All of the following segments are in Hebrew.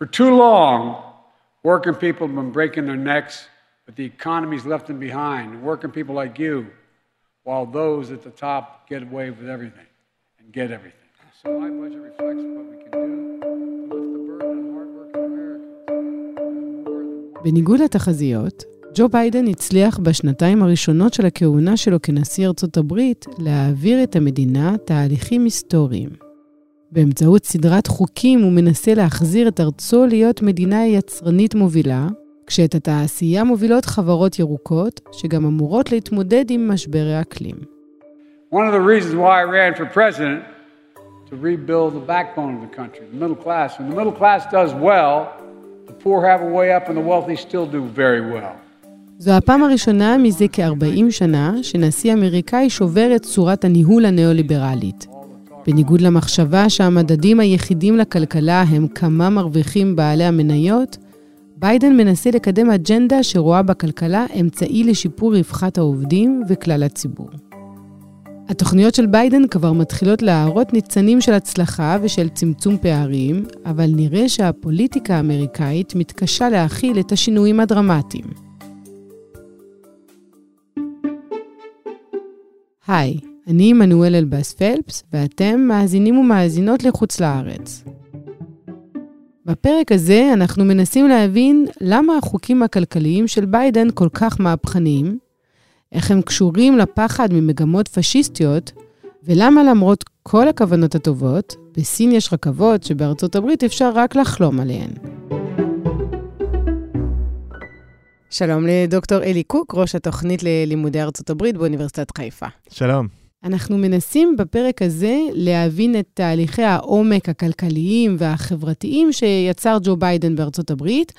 For too long, working people have been breaking their necks, but the economy's left them behind. Working people like you, while those at the top get away with everything and get everything. So my budget reflects what we can do. בניגוד לתחזיות, ג'ו ביידן הצליח בשנתיים הראשונות של הכהונה שלו כנשיא ארצות הברית להעביר את המדינה תהליכים היסטוריים. באמצעות סדרת חוקים הוא מנסה להחזיר את ארצו להיות מדינה יצרנית מובילה, כשאת התעשייה מובילות חברות ירוקות, שגם אמורות להתמודד עם משבר האקלים. One of the reasons why I ran for president to rebuild the backbone of the country, the middle class. When the middle class does well, the poor have a way up and the wealthy still do very well. זו הפעם הראשונה מזה כ-40 שנה שנשיא אמריקאי שובר את צורת הניהול הניאו-ליברלית. בניגוד למחשבה שהמדדים היחידים לכלכלה הם כמה מרוויחים בעלי המניות, ביידן מנסה לקדם אג'נדה שרואה בכלכלה אמצעי לשיפור רווחת העובדים וכלל הציבור. התוכניות של ביידן כבר מתחילות להראות ניצנים של הצלחה ושל צמצום פערים, אבל נראה שהפוליטיקה האמריקאית מתקשה להכיל את השינויים הדרמטיים. היי, אני עמנואל אלבאס פלפס, ואתם מאזינים ומאזינות לחוץ לארץ. בפרק הזה אנחנו מנסים להבין למה החוקים הכלכליים של ביידן כל כך מהפכניים, איך הם קשורים לפחד ממגמות פשיסטיות, ולמה למרות כל הכוונות הטובות, בסין יש רכבות שבארצות הברית אפשר רק לחלום עליהן. שלום לדוקטור אלי קוק, ראש התוכנית ללימודי ארצות הברית באוניברסיטת חיפה. שלום. אנחנו מנסים בפרק הזה להבין את תהליכי העומק הכלכליים והחברתיים שיצר ג'ו ביידן בארצות הברית,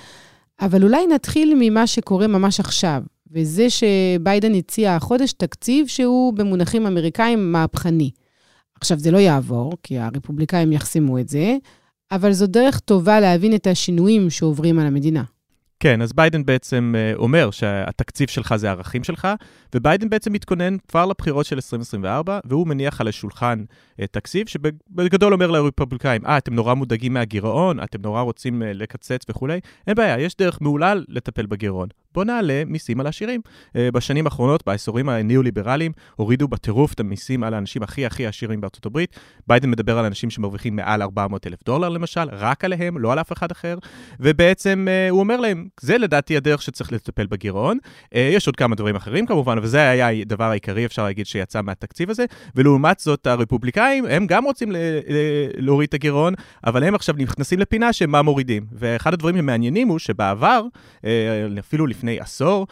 אבל אולי נתחיל ממה שקורה ממש עכשיו, וזה שביידן הציע החודש תקציב שהוא במונחים אמריקאים מהפכני. עכשיו, זה לא יעבור, כי הרפובליקאים יחסמו את זה, אבל זו דרך טובה להבין את השינויים שעוברים על המדינה. כן, אז ביידן בעצם uh, אומר שהתקציב שלך זה הערכים שלך, וביידן בעצם מתכונן כבר לבחירות של 2024, והוא מניח על השולחן uh, תקציב שבגדול אומר לרפובליקאים, אה, אתם נורא מודאגים מהגירעון, אתם נורא רוצים uh, לקצץ וכולי, אין בעיה, יש דרך מעולה לטפל בגירעון. בוא נעלה מיסים על עשירים. Uh, בשנים האחרונות, בעשורים הניאו-ליברליים, הורידו בטירוף את המיסים על האנשים הכי הכי עשירים בארצות הברית. ביידן מדבר על אנשים שמרוויחים מעל 400 אלף דולר למשל, רק עליהם, לא על אף אחד אחר, ובעצם uh, הוא אומר להם, זה לדעתי הדרך שצריך לטפל בגירעון. Uh, יש עוד כמה דברים אחרים כמובן, אבל זה היה הדבר העיקרי, אפשר להגיד, שיצא מהתקציב הזה. ולעומת זאת, הרפובליקאים, הם גם רוצים להוריד את הגירעון, אבל הם עכשיו נכנסים לפינה שהם מה מורידים. ואחד הדברים המעניינים הוא שבעבר, אפילו עשור,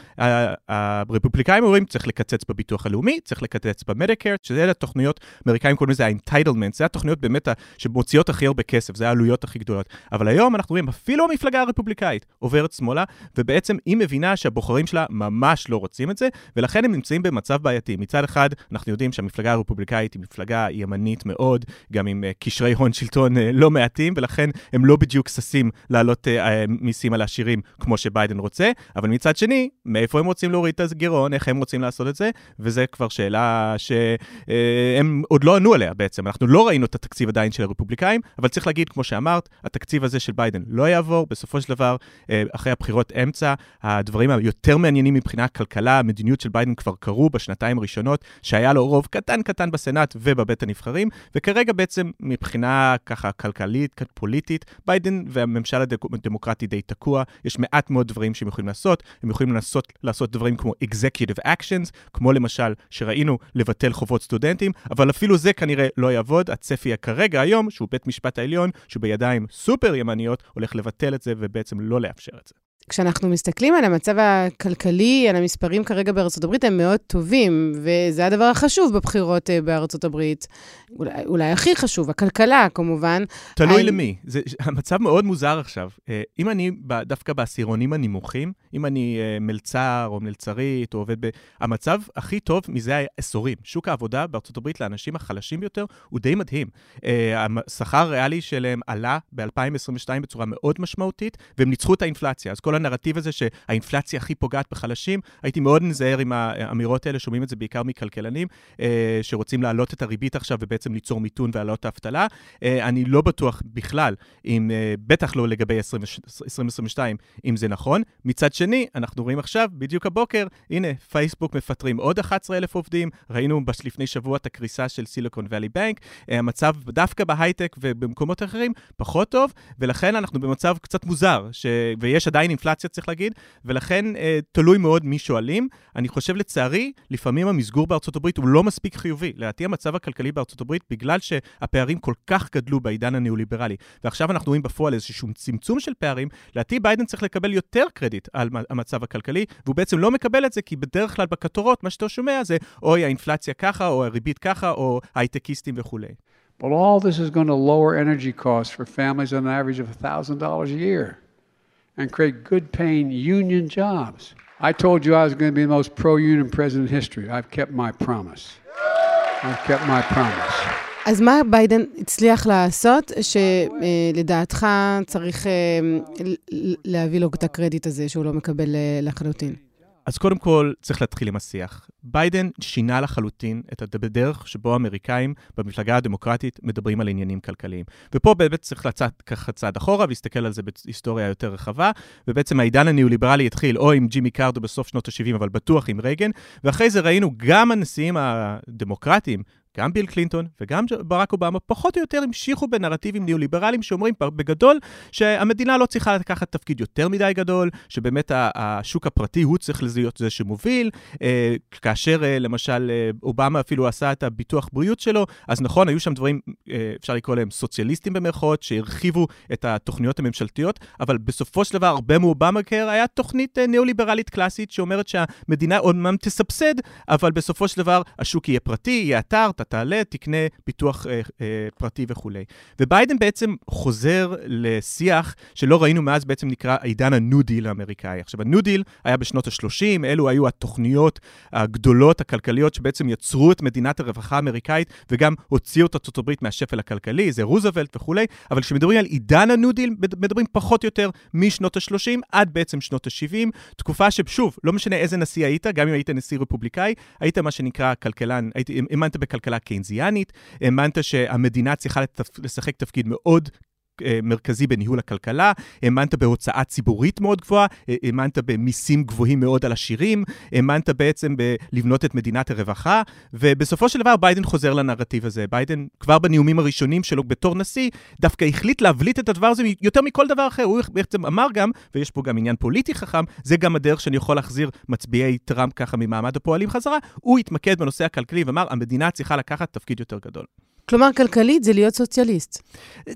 הרפובליקאים אומרים, צריך לקצץ בביטוח הלאומי, צריך לקצץ במדיקר, שזה התוכניות, אמריקאים קוראים לזה ה-entitlement, זה התוכניות באמת שמוציאות הכי הרבה כסף, זה העלויות הכי גדולות. אבל היום אנחנו רואים, אפילו המפלגה הרפובליקאית עוברת שמאלה, ובעצם היא מבינה שהבוחרים שלה ממש לא רוצים את זה, ולכן הם נמצאים במצב בעייתי. מצד אחד, אנחנו יודעים שהמפלגה הרפובליקאית היא מפלגה ימנית מאוד, גם עם uh, קשרי הון שלטון uh, לא מעטים, ולכן הם לא בדיוק ששים להעלות uh, מיסים על העשירים כמו שביידן רוצה, אבל מצד שני, מאיפה הם רוצים להוריד את הגירעון, איך הם רוצים לעשות את זה, וזה כבר שאלה שהם עוד לא ענו עליה בעצם. אנחנו לא ראינו את התקציב עדיין של הרפובליקאים, אבל צריך להגיד, כמו שאמרת, התקציב הזה של ביידן לא יעבור, בסופו של דבר, אחרי הבחירות אמצע, הדברים היותר מעניינים מבחינה כלכלה, המדיניות של ביידן כבר קרו בשנתיים הראשונות, שהיה לו רוב קטן קטן בסנאט ובבית הנבחרים, וכרגע בעצם מבחינה ככה כלכלית, פוליטית, ביידן והממשל הדמוקרטי די תקוע, יש מעט מאוד דברים שהם יכולים לעשות, הם יכולים לנסות לעשות דברים כמו executive actions, כמו למשל שראינו לבטל חובות סטודנטים, אבל אפילו זה כנראה לא יעבוד, הצפי כרגע היום, שהוא בית משפט העליון, שהוא בידיים סופר ימניות, הולך לבטל את זה ובעצם לא לאפשר את זה. כשאנחנו מסתכלים על המצב הכלכלי, על המספרים כרגע בארצות הברית, הם מאוד טובים, וזה הדבר החשוב בבחירות אה, בארצות הברית. אולי, אולי הכי חשוב, הכלכלה כמובן. תלוי אני... למי. זה המצב מאוד מוזר עכשיו. אה, אם אני דווקא בעשירונים הנמוכים, אם אני אה, מלצר או מלצרית או עובד ב... המצב הכי טוב מזה עשורים. שוק העבודה בארצות הברית לאנשים החלשים ביותר הוא די מדהים. השכר הריאלי שלהם עלה ב-2022 בצורה מאוד משמעותית, והם ניצחו את האינפלציה. אז כל הנרטיב הזה שהאינפלציה הכי פוגעת בחלשים, הייתי מאוד נזהר עם האמירות האלה, שומעים את זה בעיקר מכלכלנים, אה, שרוצים להעלות את הריבית עכשיו ובעצם ליצור מיתון ולהעלות את האבטלה. אה, אני לא בטוח בכלל, אם, אה, בטח לא לגבי 2022, אם זה נכון. מצד שני, אנחנו רואים עכשיו, בדיוק הבוקר, הנה, פייסבוק מפטרים עוד 11,000 עובדים, ראינו לפני שבוע את הקריסה של סיליקון ואלי בנק, המצב דווקא בהייטק ובמקומות אחרים פחות טוב, ולכן אנחנו במצב קצת מוזר, ש... ויש עדיין אינפלציה, צריך להגיד, ולכן אה, תלוי מאוד מי שואלים. אני חושב, לצערי, לפעמים המסגור בארצות הברית הוא לא מספיק חיובי. לדעתי המצב הכלכלי בארצות הברית, בגלל שהפערים כל כך גדלו בעידן הניאו-ליברלי, ועכשיו אנחנו רואים בפועל איזשהו צמצום של פערים, לדעתי ביידן צריך לקבל יותר קרדיט על המצב הכלכלי, והוא בעצם לא מקבל את זה, כי בדרך כלל בכותרות, מה שאתה שומע זה, אוי, האינפלציה ככה, או הריבית ככה, או הייטקיסטים וכולי. But all this is going to lower energy costs for families on an average of $1,000 a year and create good paying union jobs. I told you I was going to be the most pro union president in history. I've kept my promise. I've kept my promise. אז מה ביידן הצליח לעשות, שלדעתך צריך להביא לו את הקרדיט הזה שהוא לא מקבל לחלוטין? אז קודם כל, צריך להתחיל עם השיח. ביידן שינה לחלוטין את הדרך שבו האמריקאים במפלגה הדמוקרטית מדברים על עניינים כלכליים. ופה באמת צריך לצאת ככה צעד אחורה ולהסתכל על זה בהיסטוריה יותר רחבה, ובעצם העידן הניאו-ליברלי התחיל או עם ג'ימי קרדו בסוף שנות ה-70, אבל בטוח עם רייגן, ואחרי זה ראינו גם הנשיאים הדמוקרטיים, גם ביל קלינטון וגם ברק אובמה פחות או יותר המשיכו בנרטיבים ניאו-ליברליים שאומרים בגדול שהמדינה לא צריכה לקחת תפקיד יותר מדי גדול, שבאמת השוק הפרטי הוא צריך להיות זה שמוביל. אה, כאשר אה, למשל אה, אובמה אפילו עשה את הביטוח בריאות שלו, אז נכון, היו שם דברים, אפשר לקרוא להם סוציאליסטים במרכאות, שהרחיבו את התוכניות הממשלתיות, אבל בסופו של דבר הרבה מאובמה קר היה תוכנית ניאו-ליברלית קלאסית שאומרת שהמדינה אומנם תסבסד, אבל בסופו של דבר השוק יהיה פרטי, יהיה אתר, אתה תעלה, תקנה ביטוח אה, אה, פרטי וכולי. וביידן בעצם חוזר לשיח שלא ראינו מאז בעצם נקרא עידן הניו דיל האמריקאי. עכשיו, הניו דיל היה בשנות ה-30, אלו היו התוכניות הגדולות, הכלכליות, שבעצם יצרו את מדינת הרווחה האמריקאית וגם הוציאו את ארצות הברית מהשפל הכלכלי, זה רוזוולט וכולי, אבל כשמדברים על עידן הניו דיל, מדברים פחות או יותר משנות ה-30 עד בעצם שנות ה-70, תקופה ששוב, לא משנה איזה נשיא היית, גם אם היית נשיא רפובליקאי, היית מה שנקרא כלכלן, האמנת בכלכלה קיינזיאנית, האמנת שהמדינה צריכה לשחק תפקיד מאוד מרכזי בניהול הכלכלה, האמנת בהוצאה ציבורית מאוד גבוהה, אה, האמנת במיסים גבוהים מאוד על עשירים, האמנת בעצם בלבנות את מדינת הרווחה, ובסופו של דבר ביידן חוזר לנרטיב הזה. ביידן כבר בנאומים הראשונים שלו בתור נשיא, דווקא החליט להבליט את הדבר הזה יותר מכל דבר אחר. הוא בעצם אמר גם, ויש פה גם עניין פוליטי חכם, זה גם הדרך שאני יכול להחזיר מצביעי טראמפ ככה ממעמד הפועלים חזרה. הוא התמקד בנושא הכלכלי ואמר, המדינה צריכה לקחת תפקיד יותר גדול. כלומר, כלכלית זה להיות סוציאליסט.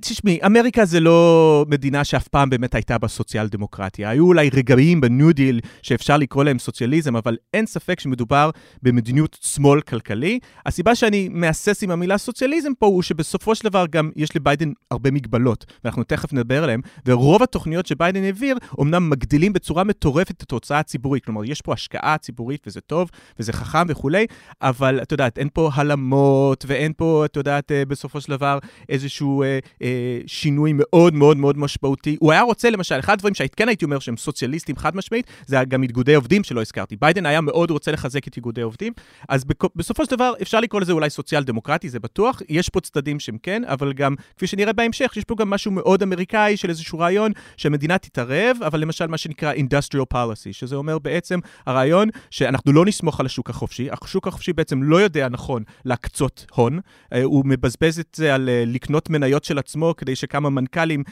תשמעי, אמריקה זה לא מדינה שאף פעם באמת הייתה בה סוציאל דמוקרטיה. היו אולי רגעים בניו דיל שאפשר לקרוא להם סוציאליזם, אבל אין ספק שמדובר במדיניות שמאל כלכלי. הסיבה שאני מהסס עם המילה סוציאליזם פה הוא שבסופו של דבר גם יש לביידן הרבה מגבלות, ואנחנו תכף נדבר עליהן, ורוב התוכניות שביידן העביר אומנם מגדילים בצורה מטורפת את ההוצאה הציבורית. כלומר, יש פה השקעה ציבורית וזה טוב, וזה חכם וכולי, אבל את יודעת, אין פה הלמות, ואין פה, את יודעת, אה, בסופו של דבר איזשהו אה, אה, שינוי מאוד מאוד מאוד משמעותי. הוא היה רוצה, למשל, אחד הדברים שכן הייתי אומר שהם סוציאליסטים חד משמעית, זה גם איגודי עובדים שלא הזכרתי. ביידן היה מאוד רוצה לחזק את איגודי עובדים, אז בסופו של דבר אפשר לקרוא לזה אולי סוציאל דמוקרטי, זה בטוח. יש פה צדדים שהם כן, אבל גם, כפי שנראה בהמשך, יש פה גם משהו מאוד אמריקאי של איזשהו רעיון שהמדינה תתערב, אבל למשל מה שנקרא industrial policy, שזה אומר בעצם הרעיון שאנחנו לא נסמוך על השוק החופשי, השוק החופשי בעצם לא יודע נכון להקצות הון, הוא מבזבז את זה על uh, לקנות מניות של עצמו כדי שכמה מנכ"לים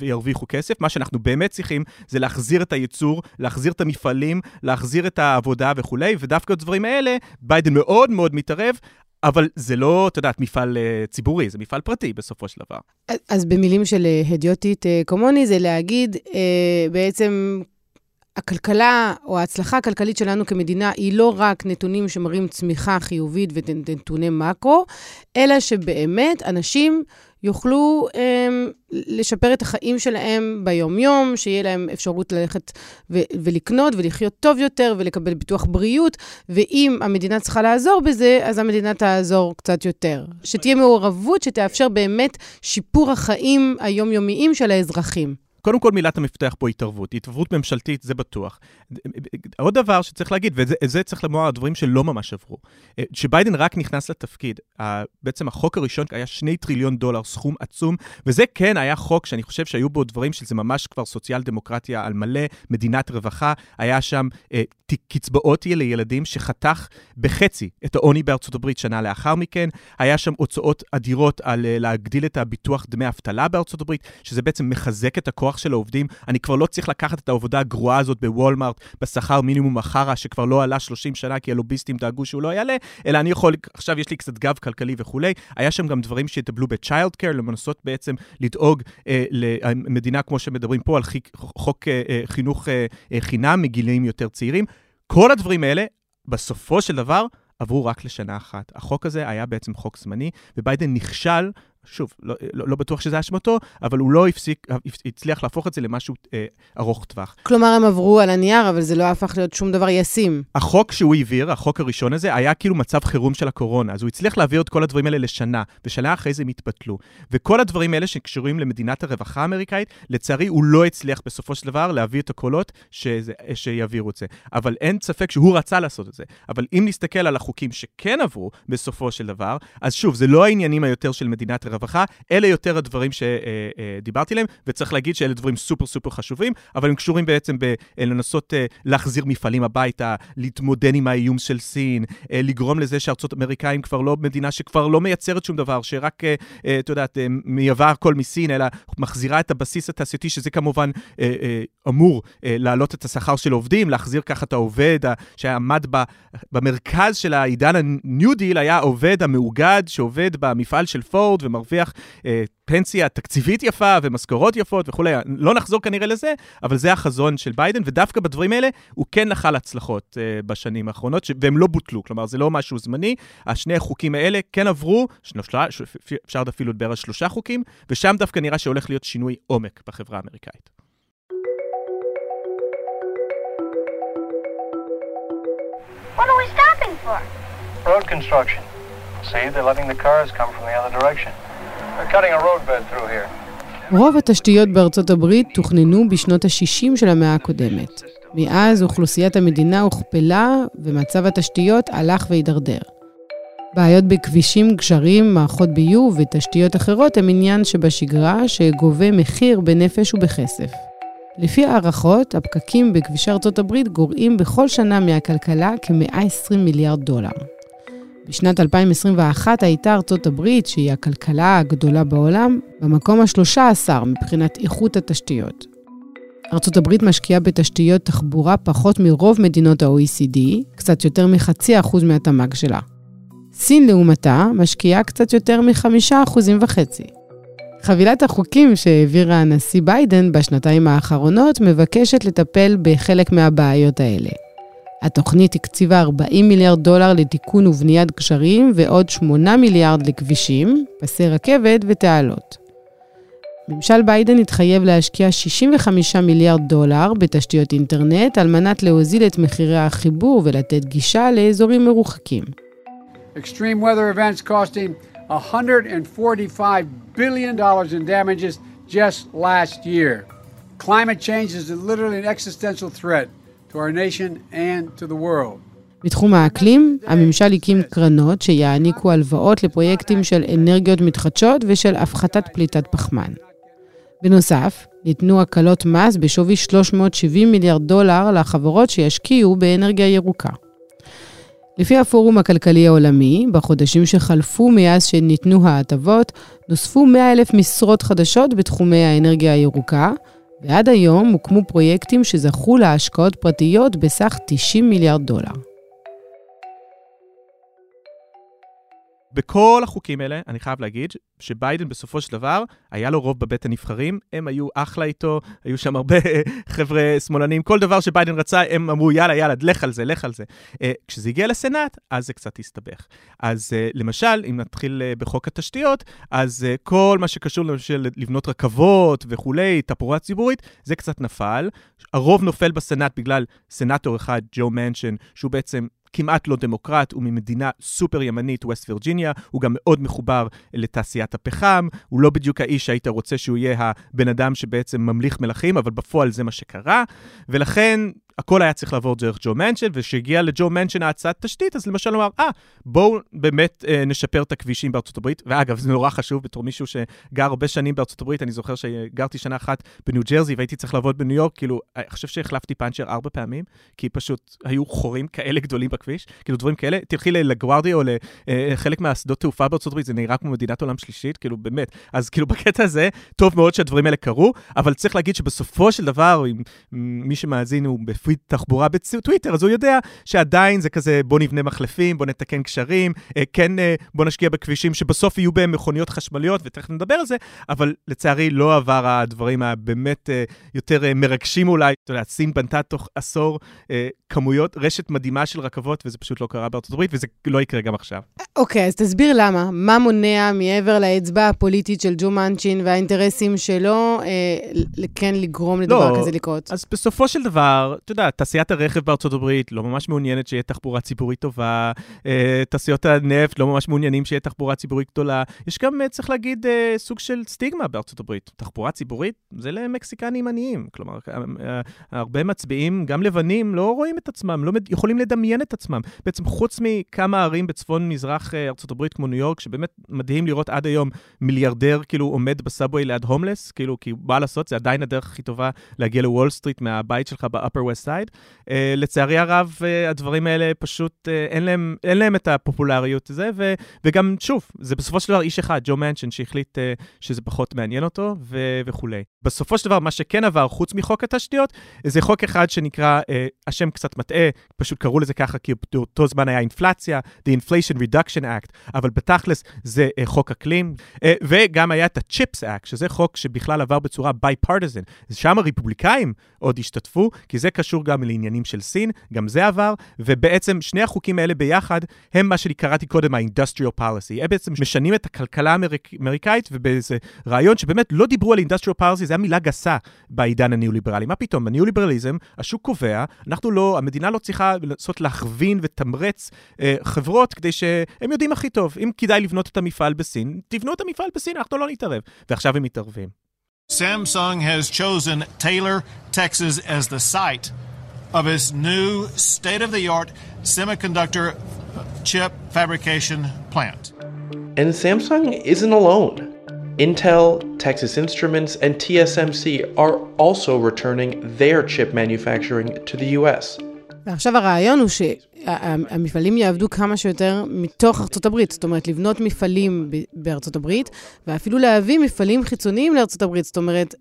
ירוויחו כסף. מה שאנחנו באמת צריכים זה להחזיר את הייצור, להחזיר את המפעלים, להחזיר את העבודה וכולי, ודווקא הדברים האלה, ביידן מאוד מאוד מתערב. אבל זה לא, את יודעת, מפעל uh, ציבורי, זה מפעל פרטי בסופו של דבר. אז במילים של הדיוטית uh, כמוני, זה להגיד, uh, בעצם הכלכלה או ההצלחה הכלכלית שלנו כמדינה היא לא רק נתונים שמראים צמיחה חיובית ונתוני מקרו, אלא שבאמת אנשים יוכלו הם, לשפר את החיים שלהם ביום-יום, שיהיה להם אפשרות ללכת ו- ולקנות ולחיות טוב יותר ולקבל ביטוח בריאות, ואם המדינה צריכה לעזור בזה, אז המדינה תעזור קצת יותר. שתהיה מעורבות שתאפשר באמת שיפור החיים היומיומיים של האזרחים. קודם כל מילת המפתח פה התערבות, התערבות ממשלתית, זה בטוח. עוד דבר שצריך להגיד, וזה צריך לומר הדברים שלא ממש עברו, כשביידן רק נכנס לתפקיד, בעצם החוק הראשון היה שני טריליון דולר, סכום עצום, וזה כן היה חוק שאני חושב שהיו בו דברים שזה ממש כבר סוציאל דמוקרטיה על מלא, מדינת רווחה, היה שם אה, קצבאות לילדים שחתך בחצי את העוני בארצות הברית שנה לאחר מכן, היה שם הוצאות אדירות על אה, להגדיל את הביטוח דמי אבטלה בארצות הברית, שזה בעצם מחזק את הכוח של העובדים. אני כבר לא צריך לקחת את העבודה הגרועה הזאת בוולמארט, בשכר מינימום החרא, שכבר לא עלה 30 שנה כי הלוביסטים דאגו שהוא לא יעלה, אלא אני יכול, עכשיו יש לי קצת גב כלכלי וכולי. היה שם גם דברים שיטפלו בצ'יילד קר, למנסות בעצם לדאוג אה, למדינה כמו שמדברים פה על חיק, חוק אה, אה, חינוך אה, אה, חינם מגילים יותר צעירים. כל הדברים האלה, בסופו של דבר, עברו רק לשנה אחת. החוק הזה היה בעצם חוק זמני, וביידן נכשל שוב, לא, לא, לא בטוח שזה אשמתו, אבל הוא לא הפסיק, הצליח להפוך את זה למשהו אה, ארוך טווח. כלומר, הם עברו על הנייר, אבל זה לא הפך להיות שום דבר ישים. החוק שהוא העביר, החוק הראשון הזה, היה כאילו מצב חירום של הקורונה, אז הוא הצליח להעביר את כל הדברים האלה לשנה, ושנה אחרי זה הם התבטלו. וכל הדברים האלה שקשורים למדינת הרווחה האמריקאית, לצערי הוא לא הצליח בסופו של דבר להביא את הקולות שזה, שיעבירו את זה. אבל אין ספק שהוא רצה לעשות את זה. אבל אם נסתכל על החוקים שכן עברו בסופו של דבר, אז שוב, זה לא העניינים היותר של מדינת הרווחה, אלה יותר הדברים שדיברתי עליהם, וצריך להגיד שאלה דברים סופר סופר חשובים, אבל הם קשורים בעצם בלנסות אה, להחזיר מפעלים הביתה, להתמודד עם האיום של סין, אה, לגרום לזה שארצות אמריקאים כבר לא מדינה שכבר לא מייצרת שום דבר, שרק, אה, את יודעת, מייבאה הכל מסין, אלא מחזירה את הבסיס התעשייתי, שזה כמובן אמור להעלות את השכר של עובדים, להחזיר ככה את העובד שעמד במרכז של העידן ה-New Deal, היה העובד המאוגד שעובד במפעל של פורד ומרוויח... מרוויח אה, פנסיה תקציבית יפה ומשכורות יפות וכולי. לא נחזור כנראה לזה, אבל זה החזון של ביידן, ודווקא בדברים האלה הוא כן נחל הצלחות אה, בשנים האחרונות. והם לא בוטלו, כלומר זה לא משהו זמני. השני החוקים האלה כן עברו, שלושה, אפשר אפילו לדבר על שלושה חוקים, ושם דווקא נראה שהולך להיות שינוי עומק בחברה האמריקאית. What are we stopping for? Road construction. See, they're letting the cars come from the other direction. רוב התשתיות בארצות הברית תוכננו בשנות ה-60 של המאה הקודמת. מאז אוכלוסיית המדינה הוכפלה ומצב התשתיות הלך והידרדר. בעיות בכבישים, גשרים, מערכות ביוב ותשתיות אחרות הם עניין שבשגרה שגובה מחיר בנפש ובכסף. לפי הערכות, הפקקים בכבישי ארצות הברית גורעים בכל שנה מהכלכלה כ-120 מיליארד דולר. בשנת 2021 הייתה ארצות הברית, שהיא הכלכלה הגדולה בעולם, במקום ה-13 מבחינת איכות התשתיות. ארצות הברית משקיעה בתשתיות תחבורה פחות מרוב מדינות ה-OECD, קצת יותר מחצי אחוז מהתמ"ג שלה. סין, לעומתה, משקיעה קצת יותר מחמישה אחוזים וחצי. חבילת החוקים שהעבירה הנשיא ביידן בשנתיים האחרונות מבקשת לטפל בחלק מהבעיות האלה. התוכנית הקציבה 40 מיליארד דולר לתיקון ובניית גשרים ועוד 8 מיליארד לכבישים, פסי רכבת ותעלות. ממשל ביידן התחייב להשקיע 65 מיליארד דולר בתשתיות אינטרנט על מנת להוזיל את מחירי החיבור ולתת גישה לאזורים מרוחקים. Extreme weather events costing 145 billion dollars in damages just last year. Climate change is literally an existential threat. To our nation and to the world. בתחום האקלים, הממשל הקים קרנות שיעניקו הלוואות לפרויקטים של אנרגיות מתחדשות ושל הפחתת פליטת פחמן. בנוסף, ניתנו הקלות מס בשווי 370 מיליארד דולר לחברות שישקיעו באנרגיה ירוקה. לפי הפורום הכלכלי העולמי, בחודשים שחלפו מאז שניתנו ההטבות, נוספו 100 אלף משרות חדשות בתחומי האנרגיה הירוקה, ועד היום הוקמו פרויקטים שזכו להשקעות פרטיות בסך 90 מיליארד דולר. בכל החוקים האלה, אני חייב להגיד, שביידן בסופו של דבר, היה לו רוב בבית הנבחרים, הם היו אחלה איתו, היו שם הרבה חבר'ה שמאלנים, כל דבר שביידן רצה, הם אמרו, יאללה, יאללה, לך על זה, לך על זה. Uh, כשזה הגיע לסנאט, אז זה קצת הסתבך. אז uh, למשל, אם נתחיל uh, בחוק התשתיות, אז uh, כל מה שקשור למשל לבנות רכבות וכולי, תפאורה ציבורית, זה קצת נפל. הרוב נופל בסנאט בגלל סנאטור אחד, ג'ו מנשן, שהוא בעצם כמעט לא דמוקרט, הוא ממדינה סופר ימנית, ווסט וירג'יניה, הוא גם מאוד מחובר לתעשיית הפחם, הוא לא בדיוק האיש שהיית רוצה שהוא יהיה הבן אדם שבעצם ממליך מלכים, אבל בפועל זה מה שקרה, ולכן הכל היה צריך לעבור דרך ג'ו מנשן, וכשהגיע לג'ו מנשן ההצעת תשתית, אז למשל הוא אמר, אה, בואו באמת אה, נשפר את הכבישים בארצות הברית. ואגב, זה נורא חשוב בתור מישהו שגר הרבה שנים בארצות הברית, אני זוכר שגרתי שנה אחת בניו ג'רזי והייתי צריך לעבוד בניו יורק, כאילו, אני חושב שהחלפתי פאנצ'ר ארבע פעמים, כי פשוט היו חורים כאלה גדולים בכביש, כאילו דברים כאלה. תלכי לגוארדיה או לחלק אה, מהשדות תעופה בארצות הברית, זה נראה כמו מדינת עולם שלישית, כאילו, באמת. אז כאילו, בקטע הזה, טוב מאוד שהדברים האלה קרו, אבל צריך להגיד שבסופו של דבר, מי שמאזין הוא תחבורה בטוויטר, אז הוא יודע שעדיין זה כזה, בוא נבנה מחלפים, בוא נתקן קשרים, אה, כן, אה, בוא נשקיע בכבישים שבסוף יהיו בהם מכוניות חשמליות, ותכף נדבר על זה, אבל לצערי לא עבר הדברים הבאמת אה, יותר מרגשים אולי. אתה יודע, סין בנתה תוך עשור כמויות, רשת מדהימה של רכבות, וזה פשוט לא קרה בארצות הברית, וזה לא יקרה גם עכשיו. אוקיי, okay, אז תסביר למה. מה מונע מעבר לאצבע הפוליטית של ג'ו מנצ'ין והאינטרסים שלו, אה, כן לגרום לדבר לא, כזה לקרות? אז בסופו של דבר, אתה יודע, תעשיית הרכב בארצות הברית לא ממש מעוניינת שיהיה תחבורה ציבורית טובה, אה, תעשיות הנפט לא ממש מעוניינים שיהיה תחבורה ציבורית גדולה. יש גם, אה, צריך להגיד, אה, סוג של סטיגמה בארצות הברית. תחבורה ציבורית זה למקסיקנים עניים. כלומר, הרבה מצביעים, גם לבנים, לא רואים את עצמם, לא יכולים לדמיין את עצמם. בעצם חוץ מכמה ערים בצפון-מזרח ארצות הברית, כמו ניו יורק, שבאמת מדהים לראות עד היום מיליארדר כאילו עומד ב-subway ליד הומלס, כאילו, כי מה לעשות, זה עדיין הדרך הכי טובה להגיע לוול סטריט מהבית שלך ב-upper west side. אה, לצערי הרב, אה, הדברים האלה פשוט, אה, אין, להם, אין להם את הפופולריות הזה, ו, וגם, שוב, זה בסופו של דבר איש אחד, ג'ו מנשן, שהחליט אה, שזה פחות מעניין אותו, ו- וכולי. בסופו של דבר, מה שכן עבר, חוץ מחוק התשתיות, זה חוק אחד שנקרא, uh, השם קצת מטעה, פשוט קראו לזה ככה, כי באותו זמן היה אינפלציה, The Inflation Reduction Act, אבל בתכלס זה uh, חוק אקלים, uh, וגם היה את ה-CHIPS Act, שזה חוק שבכלל עבר בצורה bipartisan. שם הרפובליקאים עוד השתתפו, כי זה קשור גם לעניינים של סין, גם זה עבר, ובעצם שני החוקים האלה ביחד הם מה שאני קראתי קודם ה-industrial policy. הם בעצם משנים את הכלכלה האמריקאית, ובאיזה רעיון שבאמת לא דיברו על industrial policy, זה היה מילה גסה בעידן הניאו-ליברלי. מה פתאום, בניאו-ליברליזם, השוק קובע, אנחנו לא, המדינה לא צריכה לנסות להכווין ותמרץ אה, חברות כדי שהם יודעים הכי טוב. אם כדאי לבנות את המפעל בסין, תבנו את המפעל בסין, אנחנו לא נתערב. ועכשיו הם מתערבים. Samsung has chosen Taylor, Texas as the site of its new state of the art semiconductor chip fabrication plant. And Samsung isn't alone. Intel, Texas Instruments, and TSMC are also returning their chip manufacturing to the US. ועכשיו הרעיון הוא שהמפעלים יעבדו כמה שיותר מתוך ארצות הברית. זאת אומרת, לבנות מפעלים בארצות הברית, ואפילו להביא מפעלים חיצוניים לארצות הברית. זאת אומרת,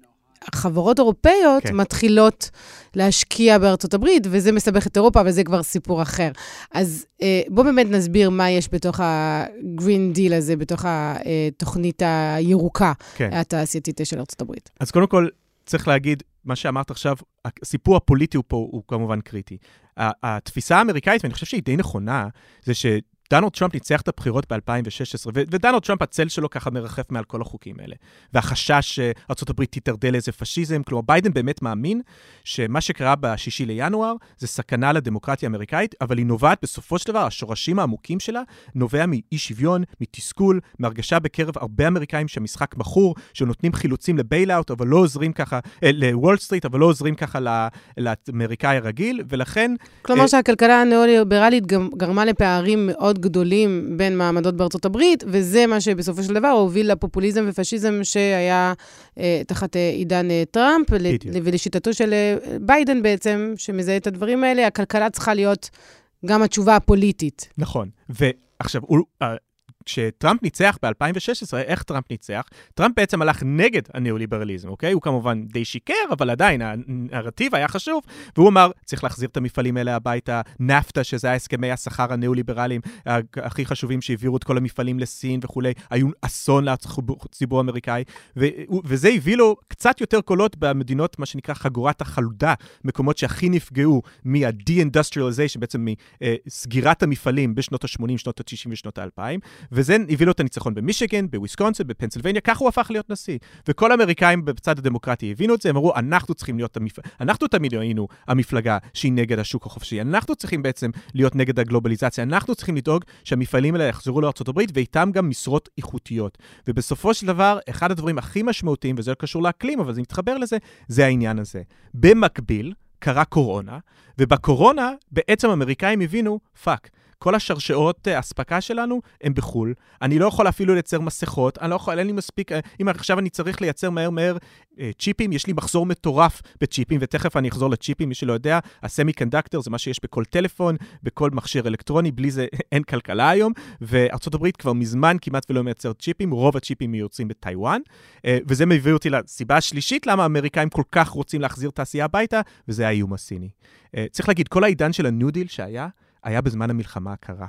חברות אירופאיות כן. מתחילות להשקיע בארצות הברית, וזה מסבך את אירופה, וזה כבר סיפור אחר. אז אה, בואו באמת נסביר מה יש בתוך ה-green deal הזה, בתוך התוכנית הירוקה כן. התעשייתית של ארצות הברית. אז קודם כל, צריך להגיד, מה שאמרת עכשיו, הסיפור הפוליטי הוא פה הוא כמובן קריטי. התפיסה האמריקאית, ואני חושב שהיא די נכונה, זה ש... דונלד טראמפ ניצח את הבחירות ב-2016, ודונלד טראמפ, הצל שלו ככה מרחף מעל כל החוקים האלה. והחשש שארה"ב תתדרדר לאיזה פשיזם, כלומר, ביידן באמת מאמין שמה שקרה ב-6 לינואר זה סכנה לדמוקרטיה האמריקאית, אבל היא נובעת בסופו של דבר, השורשים העמוקים שלה, נובע מאי שוויון, מתסכול, מהרגשה בקרב הרבה אמריקאים שהמשחק מכור, שנותנים חילוצים ל-bailout, אבל לא עוזרים ככה, אה, לוול סטריט, אבל לא עוזרים ככה לאמריקאי הרגיל, ולכן... כלומר אה, שהכלכלה הניאו-ליברלית גרמה לפערים מאוד גדולים בין מעמדות בארצות הברית, וזה מה שבסופו של דבר הוביל לפופוליזם ופשיזם שהיה אה, תחת אה, עידן אה, טראמפ, ולשיטתו של אה, ביידן בעצם, שמזהה את הדברים האלה, הכלכלה צריכה להיות גם התשובה הפוליטית. נכון, ועכשיו. אה, כשטראמפ ניצח ב-2016, איך טראמפ ניצח? טראמפ בעצם הלך נגד הניאו-ליברליזם, אוקיי? הוא כמובן די שיקר, אבל עדיין, הנרטיב היה חשוב, והוא אמר, צריך להחזיר את המפעלים האלה הביתה, נפט"א, שזה הסכמי הסחר הניאו-ליברליים הכי חשובים שהעבירו את כל המפעלים לסין וכולי, היו אסון לציבור האמריקאי, וזה הביא לו קצת יותר קולות במדינות, מה שנקרא חגורת החלודה, מקומות שהכי נפגעו מה-de-industrialization, בעצם מסגירת המפעלים בשנות ה-80, שנות ה-90 ושנות ה-2000, וזה הביא לו את הניצחון במישיגן, בוויסקונסין, בפנסילבניה, ככה הוא הפך להיות נשיא. וכל האמריקאים בצד הדמוקרטי הבינו את זה, הם אמרו, אנחנו צריכים להיות, המפ... אנחנו תמיד היינו המפלגה שהיא נגד השוק החופשי, אנחנו צריכים בעצם להיות נגד הגלובליזציה, אנחנו צריכים לדאוג שהמפעלים האלה יחזרו לארה"ב, ואיתם גם משרות איכותיות. ובסופו של דבר, אחד הדברים הכי משמעותיים, וזה לא קשור לאקלים, אבל זה מתחבר לזה, זה העניין הזה. במקביל, קרה קורונה, ובקורונה בעצם האמריקאים הבינו, fuck, כל השרשראות אה, אספקה שלנו הם בחו"ל. אני לא יכול אפילו לייצר מסכות, אני לא יכול, אין לי מספיק, אה, אם עכשיו אני צריך לייצר מהר מהר אה, צ'יפים, יש לי מחסור מטורף בצ'יפים, ותכף אני אחזור לצ'יפים, מי שלא יודע, ה semiconductor זה מה שיש בכל טלפון, בכל מכשיר אלקטרוני, בלי זה אין כלכלה היום, וארה"ב כבר מזמן כמעט ולא מייצרת צ'יפים, רוב הצ'יפים מיוצרים בטיוואן, וזה מביא אותי לסיבה השלישית למה האמריקאים כל כך רוצים להחזיר תעשייה הביתה, וזה האיום הסיני. צריך להגיד, כל העידן של ה New Deal שהיה, היה בזמן המלחמה הקרה.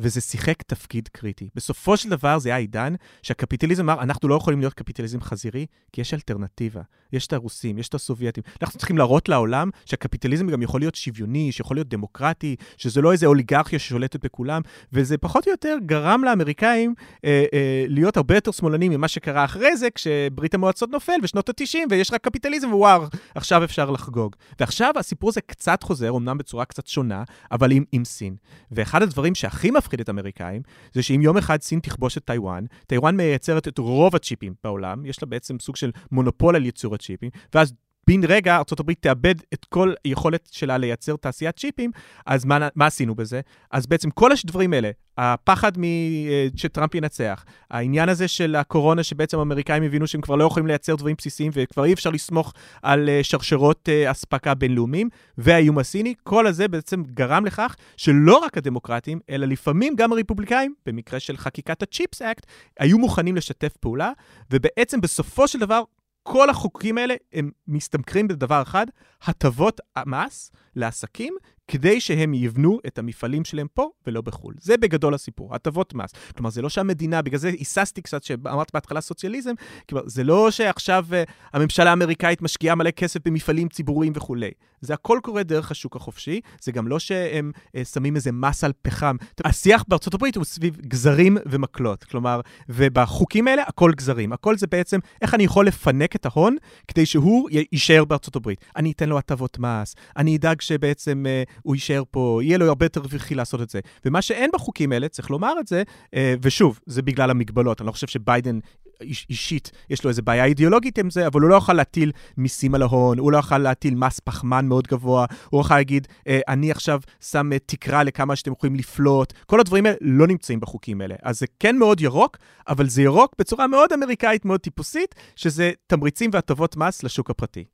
וזה שיחק תפקיד קריטי. בסופו של דבר זה היה עידן שהקפיטליזם אמר, אנחנו לא יכולים להיות קפיטליזם חזירי, כי יש אלטרנטיבה. יש את הרוסים, יש את הסובייטים. אנחנו צריכים להראות לעולם שהקפיטליזם גם יכול להיות שוויוני, שיכול להיות דמוקרטי, שזה לא איזה אוליגרכיה ששולטת בכולם, וזה פחות או יותר גרם לאמריקאים אה, אה, להיות הרבה יותר שמאלנים ממה שקרה אחרי זה, כשברית המועצות נופל בשנות ה-90, ויש רק קפיטליזם, וואו, עכשיו אפשר לחגוג. ועכשיו הסיפור הזה קצת חוזר, אמנם בצורה קצת שונה, אבל עם, עם סין. ואחד הדברים שהכי מפחיד את האמריקאים, זה שאם יום אחד סין תכבוש את טיוואן, טיוואן מייצרת את רוב הצ'יפים בעולם, יש לה בעצם סוג של מונופול על ייצור הצ'יפים, ואז בן רגע ארה"ב תאבד את כל היכולת שלה לייצר תעשיית צ'יפים, אז מה, מה עשינו בזה? אז בעצם כל הדברים האלה, הפחד מ... אה, שטראמפ ינצח, העניין הזה של הקורונה, שבעצם האמריקאים הבינו שהם כבר לא יכולים לייצר דברים בסיסיים וכבר אי אפשר לסמוך על אה, שרשרות אה, אספקה בינלאומיים, והאיום הסיני, כל הזה בעצם גרם לכך שלא רק הדמוקרטים, אלא לפעמים גם הרפובליקאים, במקרה של חקיקת ה-Chips Act, היו מוכנים לשתף פעולה, ובעצם בסופו של דבר כל החוקים האלה הם מסתמכים בדבר אחד, הטבות המס לעסקים, כדי שהם יבנו את המפעלים שלהם פה ולא בחו"ל. זה בגדול הסיפור, הטבות מס. כלומר, זה לא שהמדינה, בגלל זה היססתי קצת, שאמרת בהתחלה סוציאליזם, כלומר, זה לא שעכשיו uh, הממשלה האמריקאית משקיעה מלא כסף במפעלים ציבוריים וכולי. זה הכל קורה דרך השוק החופשי, זה גם לא שהם uh, שמים איזה מס על פחם. השיח בארצות הברית הוא סביב גזרים ומקלות, כלומר, ובחוקים האלה הכל גזרים. הכל זה בעצם איך אני יכול לפנק את ההון כדי שהוא יישאר בארצות הברית. אני אתן לו הטבות מס, אני אדאג שבעצם... Uh, הוא יישאר פה, יהיה לו הרבה יותר רווחי לעשות את זה. ומה שאין בחוקים האלה, צריך לומר את זה, אה, ושוב, זה בגלל המגבלות. אני לא חושב שביידן איש, אישית, יש לו איזו בעיה אידיאולוגית עם זה, אבל הוא לא יכול להטיל מיסים על ההון, הוא לא יכול להטיל מס פחמן מאוד גבוה, הוא יכול להגיד, אה, אני עכשיו שם תקרה לכמה שאתם יכולים לפלוט, כל הדברים האלה לא נמצאים בחוקים האלה. אז זה כן מאוד ירוק, אבל זה ירוק בצורה מאוד אמריקאית, מאוד טיפוסית, שזה תמריצים והטבות מס לשוק הפרטי.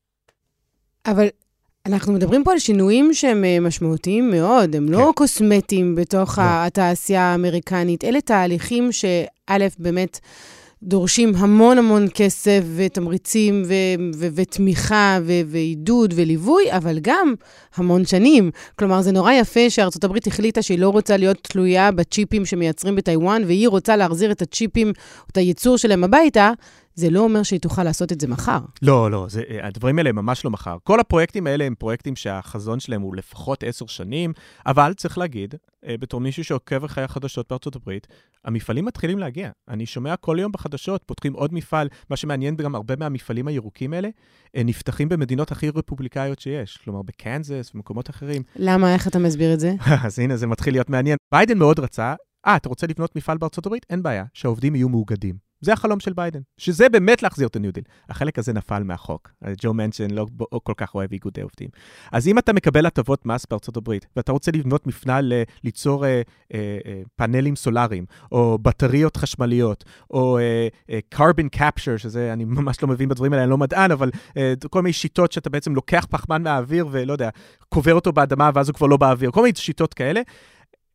אבל אנחנו מדברים פה על שינויים שהם אה, משמעותיים מאוד, הם לא כן. לא קוסמטיים בתוך לא. התעשייה האמריקנית, אלה תהליכים שא', באמת דורשים המון המון כסף ותמריצים ו- ו- ותמיכה ו- ועידוד וליווי, אבל גם המון שנים. כלומר, זה נורא יפה שארצות הברית החליטה שהיא לא רוצה להיות תלויה בצ'יפים שמייצרים בטיוואן, והיא רוצה להחזיר את הצ'יפים, את הייצור שלהם הביתה. זה לא אומר שהיא תוכל לעשות את זה מחר. לא, לא, זה, הדברים האלה הם ממש לא מחר. כל הפרויקטים האלה הם פרויקטים שהחזון שלהם הוא לפחות עשר שנים, אבל צריך להגיד, אה, בתור מישהו שעוקב אחרי החדשות בארצות הברית, המפעלים מתחילים להגיע. אני שומע כל יום בחדשות, פותחים עוד מפעל, מה שמעניין גם הרבה מהמפעלים הירוקים האלה, אה, נפתחים במדינות הכי רפובליקאיות שיש, כלומר בקנזס ומקומות אחרים. למה? איך אתה מסביר את זה? אז הנה, זה מתחיל להיות מעניין. ביידן מאוד רצה, אה, אתה רוצה לבנות מפעל בארצות הברית? אין בעיה, שהעובדים יהיו מאוגדים. זה החלום של ביידן, שזה באמת להחזיר את ה New Deal. החלק הזה נפל מהחוק. ג'ו מנשן לא כל כך אוהב איגודי עובדים. אז אם אתה מקבל הטבות מס בארצות הברית, ואתה רוצה לבנות מפעל ל- ליצור אה, אה, אה, פאנלים סולאריים, או בטריות חשמליות, או אה, אה, carbon capture, שזה, אני ממש לא מבין בדברים האלה, אני לא מדען, אבל אה, כל מיני שיטות שאתה בעצם לוקח פחמן מהאוויר ולא יודע, קובר אותו באדמה ואז הוא כבר לא באוויר, כל מיני שיטות כאלה.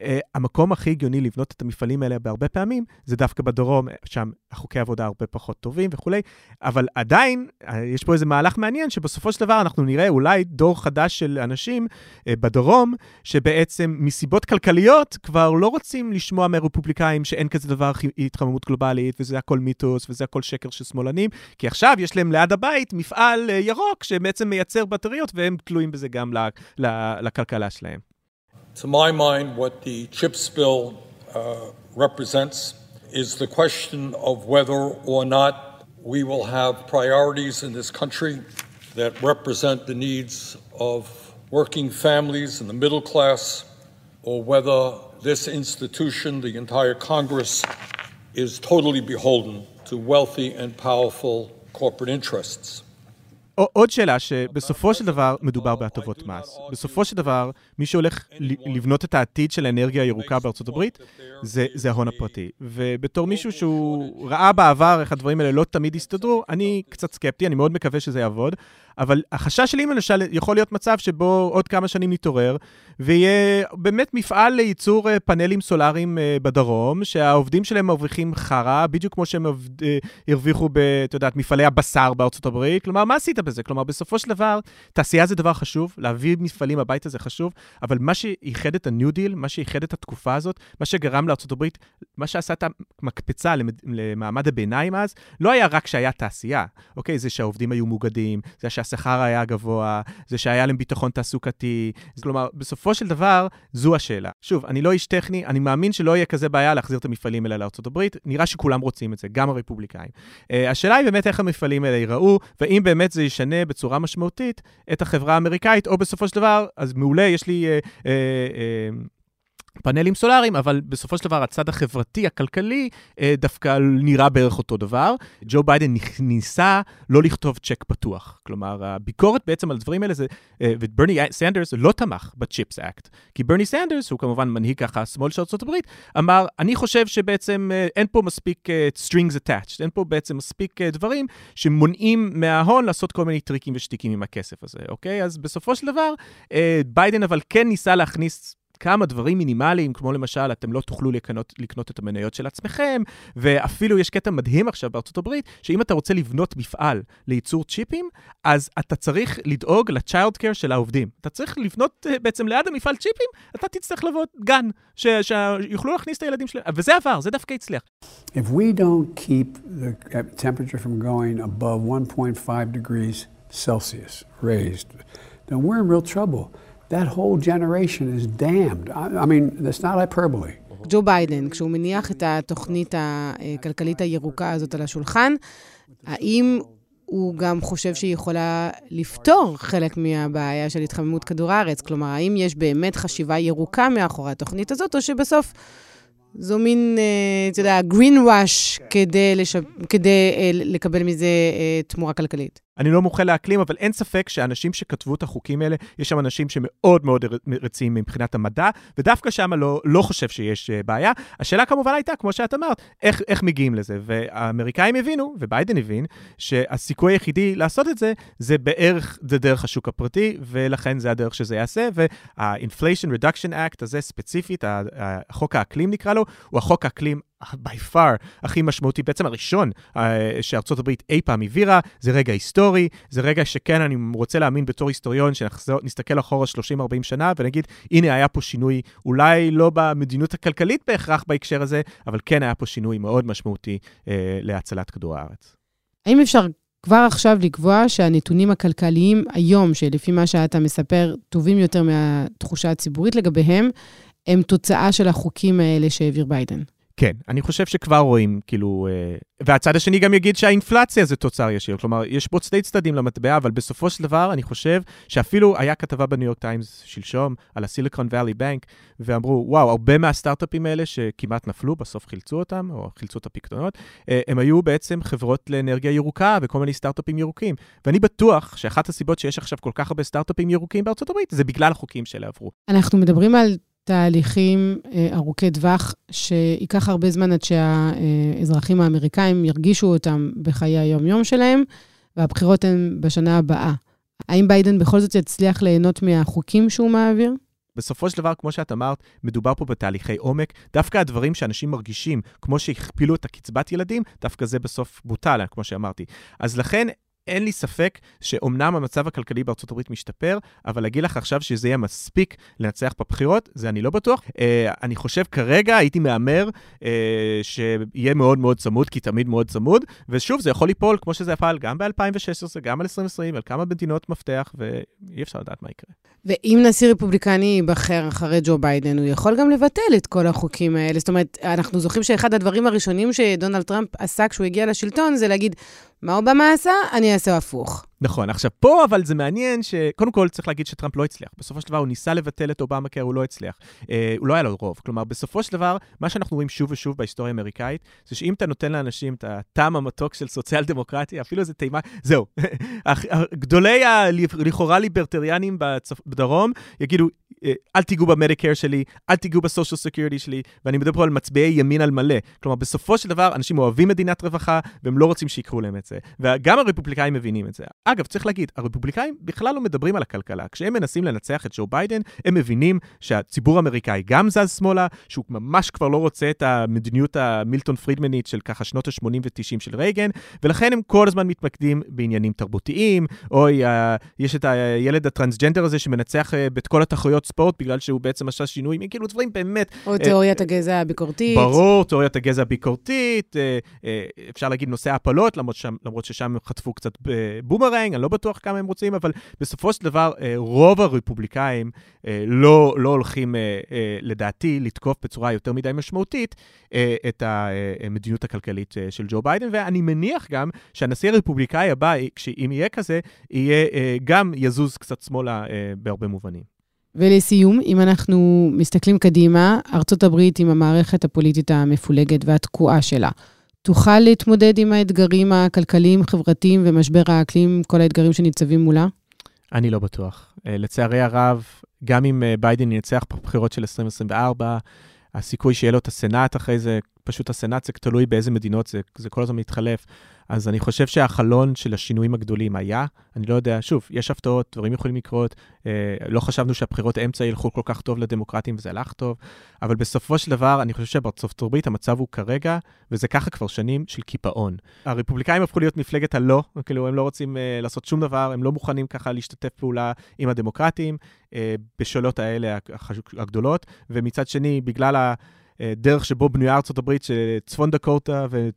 Uh, המקום הכי הגיוני לבנות את המפעלים האלה בהרבה פעמים, זה דווקא בדרום, שם החוקי עבודה הרבה פחות טובים וכולי, אבל עדיין, uh, יש פה איזה מהלך מעניין, שבסופו של דבר אנחנו נראה אולי דור חדש של אנשים uh, בדרום, שבעצם מסיבות כלכליות כבר לא רוצים לשמוע מרפובליקאים שאין כזה דבר התחממות גלובלית, וזה הכל מיתוס, וזה הכל שקר של שמאלנים, כי עכשיו יש להם ליד הבית מפעל ירוק שבעצם מייצר בטריות, והם תלויים בזה גם לכלכלה שלהם. To my mind, what the CHIPS bill uh, represents is the question of whether or not we will have priorities in this country that represent the needs of working families and the middle class, or whether this institution, the entire Congress, is totally beholden to wealthy and powerful corporate interests. עוד שאלה, שבסופו של דבר מדובר בהטבות מס. בסופו של דבר, מי שהולך לבנות את העתיד של האנרגיה הירוקה בארצות הברית, זה, ההון הפרטי. ובתור מישהו שהוא ראה בעבר איך הדברים האלה לא תמיד הסתדרו, אני קצת סקפטי, אני מאוד מקווה שזה יעבוד. אבל החשש שלי, למשל, יכול להיות מצב שבו עוד כמה שנים נתעורר, ויהיה באמת מפעל לייצור אה, פאנלים סולאריים אה, בדרום, שהעובדים שלהם מרוויחים חרא, בדיוק כמו שהם אה, הרוויחו את יודעת, מפעלי הבשר בארצות הברית. כלומר, מה עשית בזה? כלומר, בסופו של דבר, תעשייה זה דבר חשוב, להביא מפעלים הביתה זה חשוב, אבל מה שאיחד את ה-New Deal, מה שאיחד את התקופה הזאת, מה שגרם הברית, מה שעשה את המקפצה למעמד הביניים אז, לא היה רק שהיה תעשייה, אוקיי? זה שהעובדים היו מוגדים, זה שהשכר היה גבוה, זה שהיה להם ביטחון תעסוקתי. כלומר, בסופו של דבר, זו השאלה. שוב, אני לא איש טכני, אני מאמין שלא יהיה כזה בעיה להחזיר את המפעלים האלה לארה"ב, נראה שכולם רוצים את זה, גם הרפובליקאים. אה, השאלה היא באמת איך המפעלים האלה ייראו, ואם באמת זה ישנה בצורה משמעותית את החברה האמריקאית, או בסופו של דבר, אז מעולה, יש לי... פאנלים סולאריים, אבל בסופו של דבר הצד החברתי, הכלכלי, אה, דווקא נראה בערך אותו דבר. ג'ו ביידן ניסה לא לכתוב צ'ק פתוח. כלומר, הביקורת בעצם על הדברים האלה זה, אה, וברני סנדרס לא תמך ב CHIPS Act. כי ברני סנדרס, הוא כמובן מנהיג ככה השמאל של ארה"ב, אמר, אני חושב שבעצם אה, אין פה מספיק strings attached, אין פה בעצם מספיק דברים שמונעים מההון לעשות כל מיני טריקים ושטיקים עם הכסף הזה, אוקיי? אז בסופו של דבר, ביידן אבל כן ניסה להכניס כמה דברים מינימליים, כמו למשל, אתם לא תוכלו לקנות, לקנות את המניות של עצמכם, ואפילו יש קטע מדהים עכשיו בארצות הברית, שאם אתה רוצה לבנות מפעל לייצור צ'יפים, אז אתה צריך לדאוג לצ'יילד קר של העובדים. אתה צריך לבנות uh, בעצם ליד המפעל צ'יפים, אתה תצטרך לבוא גן, שיוכלו להכניס את הילדים שלהם, וזה עבר, זה דווקא הצליח. If we don't keep the temperature from going above 1.5 degrees Celsius raised, then we're in real trouble. That whole generation is damned. I, I mean, that's not hyperbole. ג'ו ביידן, כשהוא מניח את התוכנית הכלכלית הירוקה הזאת על השולחן, האם הוא גם חושב שהיא יכולה לפתור חלק מהבעיה של התחממות כדור הארץ? כלומר, האם יש באמת חשיבה ירוקה מאחורי התוכנית הזאת, או שבסוף זו מין, אה, אתה יודע, green rush כדי, לשב... כדי אה, לקבל מזה אה, תמורה כלכלית. אני לא מומחה לאקלים, אבל אין ספק שהאנשים שכתבו את החוקים האלה, יש שם אנשים שמאוד מאוד רציניים מבחינת המדע, ודווקא שם לא, לא חושב שיש בעיה. השאלה כמובן הייתה, כמו שאת אמרת, איך, איך מגיעים לזה. והאמריקאים הבינו, וביידן הבין, שהסיכוי היחידי לעשות את זה, זה בערך, זה דרך השוק הפרטי, ולכן זה הדרך שזה יעשה. וה-Inflation Reduction Act הזה ספציפית, החוק האקלים נקרא לו, הוא החוק האקלים by far הכי משמעותי, בעצם הראשון uh, שארצות הברית אי פעם העבירה, זה רגע היסטורי, זה רגע שכן, אני רוצה להאמין בתור היסטוריון, שנסתכל אחורה 30-40 שנה ונגיד, הנה היה פה שינוי, אולי לא במדיניות הכלכלית בהכרח בהקשר הזה, אבל כן היה פה שינוי מאוד משמעותי אה, להצלת כדור הארץ. האם אפשר כבר עכשיו לקבוע שהנתונים הכלכליים היום, שלפי מה שאתה מספר, טובים יותר מהתחושה הציבורית לגביהם, הם תוצאה של החוקים האלה שהעביר ביידן? כן, אני חושב שכבר רואים, כאילו... אה, והצד השני גם יגיד שהאינפלציה זה תוצר ישיר. כלומר, יש פה שתי צדדים למטבע, אבל בסופו של דבר, אני חושב שאפילו היה כתבה בניו יורק טיימס שלשום על הסיליקון ואלי בנק, ואמרו, וואו, הרבה מהסטארט-אפים האלה שכמעט נפלו, בסוף חילצו אותם, או חילצו את הפקדונות, אה, הם היו בעצם חברות לאנרגיה ירוקה וכל מיני סטארט-אפים ירוקים. ואני בטוח שאחת הסיבות שיש עכשיו כל כך הרבה סטארט-אפים ירוקים בארצות הברית, זה בגלל החוקים שאלה עברו. אנחנו מדברים על תהליכים אה, ארוכי טווח, שייקח הרבה זמן עד שהאזרחים האמריקאים ירגישו אותם בחיי היום-יום שלהם, והבחירות הן בשנה הבאה. האם ביידן בכל זאת יצליח ליהנות מהחוקים שהוא מעביר? בסופו של דבר, כמו שאת אמרת, מדובר פה בתהליכי עומק. דווקא הדברים שאנשים מרגישים, כמו שהכפילו את הקצבת ילדים, דווקא זה בסוף בוטל, כמו שאמרתי. אז לכן, אין לי ספק שאומנם המצב הכלכלי בארצות הברית משתפר, אבל להגיד לך עכשיו שזה יהיה מספיק לנצח בבחירות, זה אני לא בטוח. אה, אני חושב כרגע, הייתי מהמר אה, שיהיה מאוד מאוד צמוד, כי תמיד מאוד צמוד, ושוב, זה יכול ליפול כמו שזה פעל גם ב-2016, גם על 2020, על כמה מדינות מפתח, ואי אפשר לדעת מה יקרה. ואם נשיא רפובליקני ייבחר אחרי ג'ו ביידן, הוא יכול גם לבטל את כל החוקים האלה. זאת אומרת, אנחנו זוכרים שאחד הדברים הראשונים שדונלד טראמפ עשה כשהוא הגיע לשלטון, זה להגיד, מה אובמה עשה? אני אעשה הפוך. נכון, עכשיו פה אבל זה מעניין שקודם כל צריך להגיד שטראמפ לא הצליח. בסופו של דבר הוא ניסה לבטל את אובמה קר, הוא לא הצליח. אה, הוא לא היה לו רוב. כלומר, בסופו של דבר, מה שאנחנו רואים שוב ושוב בהיסטוריה האמריקאית, זה שאם אתה נותן לאנשים את הטעם המתוק של סוציאל דמוקרטיה, אפילו איזה טעימה, זהו. גדולי הלכאורה ליברטריאנים בדרום יגידו, אל תיגעו ב Medicare שלי, אל תיגעו ב Social Security שלי, ואני מדבר פה על מצביעי ימין על מלא. כלומר, בסופו של דבר, אנשים אוהבים מדינת רווחה, והם לא רוצים שיקחו להם את זה. וגם הרפובליקאים מבינים את זה. אגב, צריך להגיד, הרפובליקאים בכלל לא מדברים על הכלכלה. כשהם מנסים לנצח את ג'ו ביידן, הם מבינים שהציבור האמריקאי גם זז שמאלה, שהוא ממש כבר לא רוצה את המדיניות המילטון פרידמנית של ככה שנות ה-80 ו-90 של רייגן, ולכן הם כל הזמן מתמקדים בעניינים תרבותיים, אוי, יש את הילד הטרנסג'נדר הזה שמנצח אה, את כל התחרויות ספורט בגלל שהוא בעצם עשה שינוי, כאילו דברים באמת... או תיאוריית הגזע הביקורתית. ברור, תיאוריית הגזע הביקורתית, אה, אה, אפשר להגיד נושא ההפלות, למרות, למרות ששם הם חטפו קצת בומרנג, אני לא בטוח כמה הם רוצים, אבל בסופו של דבר, רוב הרפובליקאים לא, לא הולכים, לדעתי, לתקוף בצורה יותר מדי משמעותית את המדיניות הכלכלית של ג'ו ביידן, ואני מניח גם שהנשיא הרפובליקאי הבא, אם יהיה כזה, יהיה גם יזוז קצת שמאלה בהרבה מובנים. ולסיום, אם אנחנו מסתכלים קדימה, ארצות הברית עם המערכת הפוליטית המפולגת והתקועה שלה, תוכל להתמודד עם האתגרים הכלכליים, חברתיים ומשבר האקלים, כל האתגרים שניצבים מולה? אני לא בטוח. אה, לצערי הרב, גם אם אה, ביידן ינצח בבחירות של 2024, הסיכוי שיהיה לו את הסנאט אחרי זה, פשוט הסנאט זה תלוי באיזה מדינות זה, זה כל הזמן מתחלף. אז אני חושב שהחלון של השינויים הגדולים היה, אני לא יודע, שוב, יש הפתעות, דברים יכולים לקרות, אה, לא חשבנו שהבחירות אמצע ילכו כל כך טוב לדמוקרטים וזה הלך טוב, אבל בסופו של דבר, אני חושב שבארצות הברית המצב הוא כרגע, וזה ככה כבר שנים, של קיפאון. הרפובליקאים הפכו להיות מפלגת הלא, כאילו הם לא רוצים אה, לעשות שום דבר, הם לא מוכנים ככה להשתתף פעולה עם הדמוקרטים, אה, בשאלות האלה הגדולות, ומצד שני, בגלל ה... דרך שבו בנויה ארצות הברית, שצפון דקוטה אה,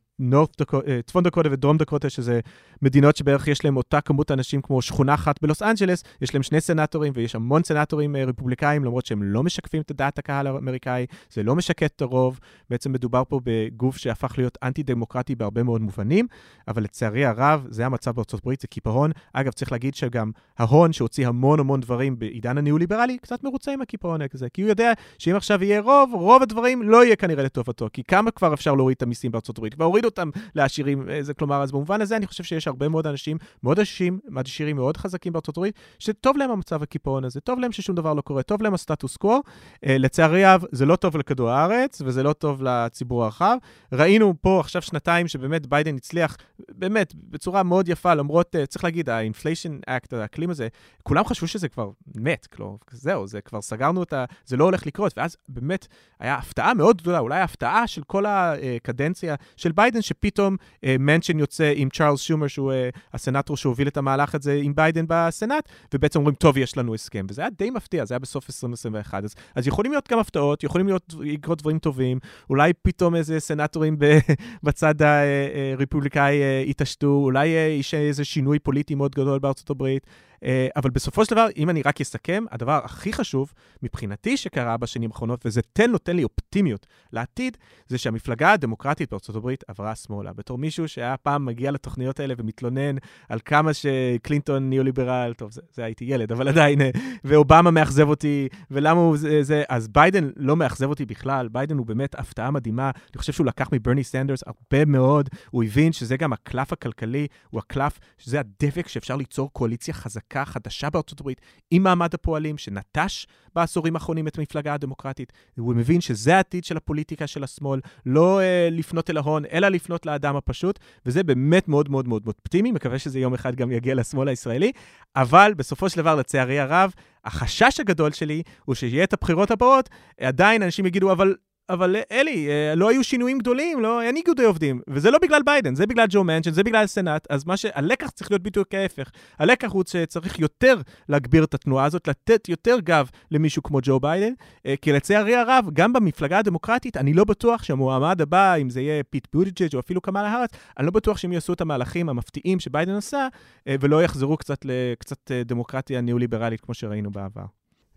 צפון דקוטה ודרום דקוטה, שזה מדינות שבערך יש להם אותה כמות אנשים כמו שכונה אחת בלוס אנג'לס, יש להם שני סנטורים ויש המון סנטורים אה, רפובליקאים, למרות שהם לא משקפים את דעת הקהל האמריקאי, זה לא משקט את הרוב, בעצם מדובר פה בגוף שהפך להיות אנטי-דמוקרטי בהרבה מאוד מובנים, אבל לצערי הרב, זה המצב בארצות הברית, זה קיפאון. אגב, צריך להגיד שגם ההון שהוציא המון המון דברים בעידן הניאו-ליברלי, קצת מרוצה עם הקיפאון הזה, כי הוא יודע שאם עכשיו יהיה רוב, רוב הדברים לא יהיה כנראה לטובתו, כי כמה כבר אפשר להוריד את המיסים בארצות הברית? אותם לעשירים. זה כלומר, אז במובן הזה אני חושב שיש הרבה מאוד אנשים מאוד עשירים, עשירים מאוד חזקים בארצות הברית, שטוב להם המצב הקיפאון הזה, טוב להם ששום דבר לא קורה, טוב להם הסטטוס קוו. אה, לצערי הרב, זה לא טוב לכדור הארץ, וזה לא טוב לציבור הרחב. ראינו פה עכשיו שנתיים שבאמת ביידן הצליח, באמת, בצורה מאוד יפה, למרות, אה, צריך להגיד, ה-inflation act, האקלים הזה, כולם חשבו שזה כבר מת, כלומר, זהו, זה כבר סגרנו את ה... זה לא הולך לקרות, ואז באמת היה הפתעה מאוד גדולה, אולי הפתעה של כל הקדנציה של ביידן, שפתאום מנשן אה, יוצא עם צ'ארלס שומר, שהוא אה, הסנאטור שהוביל את המהלך הזה עם ביידן בסנאט, ובעצם אומרים, טוב, יש לנו הסכם. וזה היה די מפתיע, זה היה בסוף 2021. אז, אז יכולים להיות גם הפתעות, יכולים להיות, לקרות דברים טובים, אולי פתאום איזה סנאטורים בצד הרפובליקאי uh, יתעשתו, אולי יש איזה שינוי פוליטי מאוד גדול בארצות הברית. אה, אבל בסופו של דבר, אם אני רק אסכם, הדבר הכי חשוב מבחינתי שקרה בשנים האחרונות, וזה תן נותן לי אופטימיות לעתיד, זה שהמפלגה הדמוקרטית בארצות הברית עברה שמאלה. בתור מישהו שהיה פעם מגיע לתוכניות האלה ומתלונן על כמה שקלינטון ניאו-ליברל, טוב, זה, זה הייתי ילד, אבל עדיין, אה, ואובמה מאכזב אותי, ולמה הוא זה, זה, אז ביידן לא מאכזב אותי בכלל, ביידן הוא באמת הפתעה מדהימה. אני חושב שהוא לקח מברני סנדרס הרבה מאוד, הוא הבין שזה גם הקלף הכלכלי, הוא הקלף, שזה הדבק שאפשר ליצור קואליציה חזקה. חקיקה חדשה בארצות הברית עם מעמד הפועלים, שנטש בעשורים האחרונים את המפלגה הדמוקרטית. הוא מבין שזה העתיד של הפוליטיקה של השמאל, לא uh, לפנות אל ההון, אלא לפנות לאדם הפשוט, וזה באמת מאוד מאוד מאוד אופטימי, מקווה שזה יום אחד גם יגיע לשמאל הישראלי, אבל בסופו של דבר, לצערי הרב, החשש הגדול שלי הוא שיהיה את הבחירות הבאות, עדיין אנשים יגידו, אבל אבל אלי, אה, לא היו שינויים גדולים, לא, אין איגודי עובדים. וזה לא בגלל ביידן, זה בגלל ג'ו מנצ'ן, זה בגלל הסנאט. אז מה ש... הלקח צריך להיות בדיוק ההפך. הלקח הוא שצריך יותר להגביר את התנועה הזאת, לתת יותר גב למישהו כמו ג'ו ביידן, אה, כי לצערי הרב, גם במפלגה הדמוקרטית, אני לא בטוח שהמועמד הבא, אם זה יהיה פיט בוטיג'ג' או אפילו קמאלה האריס, אני לא בטוח שהם יעשו את המהלכים המפתיעים שביידן עשה, אה, ולא יחזרו קצת לקצת דמוקרטיה ניאו-ליברלית כמו שראינו בעבר.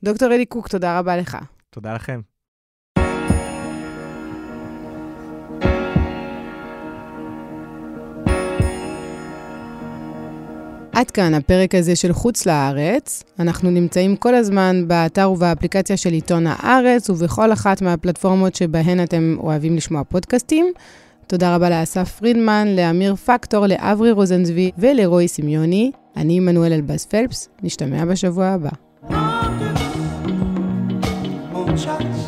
דוקטור אלי קוק, תודה רבה לך. תודה לכם. עד כאן הפרק הזה של חוץ לארץ. אנחנו נמצאים כל הזמן באתר ובאפליקציה של עיתון הארץ ובכל אחת מהפלטפורמות שבהן אתם אוהבים לשמוע פודקאסטים. תודה רבה לאסף פרידמן, לאמיר פקטור, לאברי רוזנצבי ולרועי סמיוני. אני עמנואל אלבאס פלפס, נשתמע בשבוע הבא. no,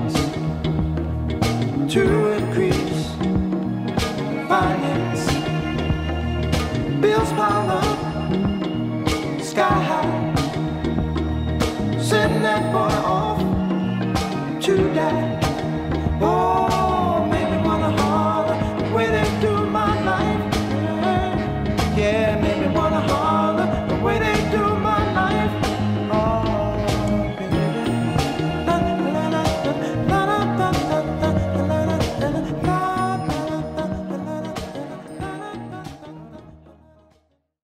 to increase finance. Bills pile up,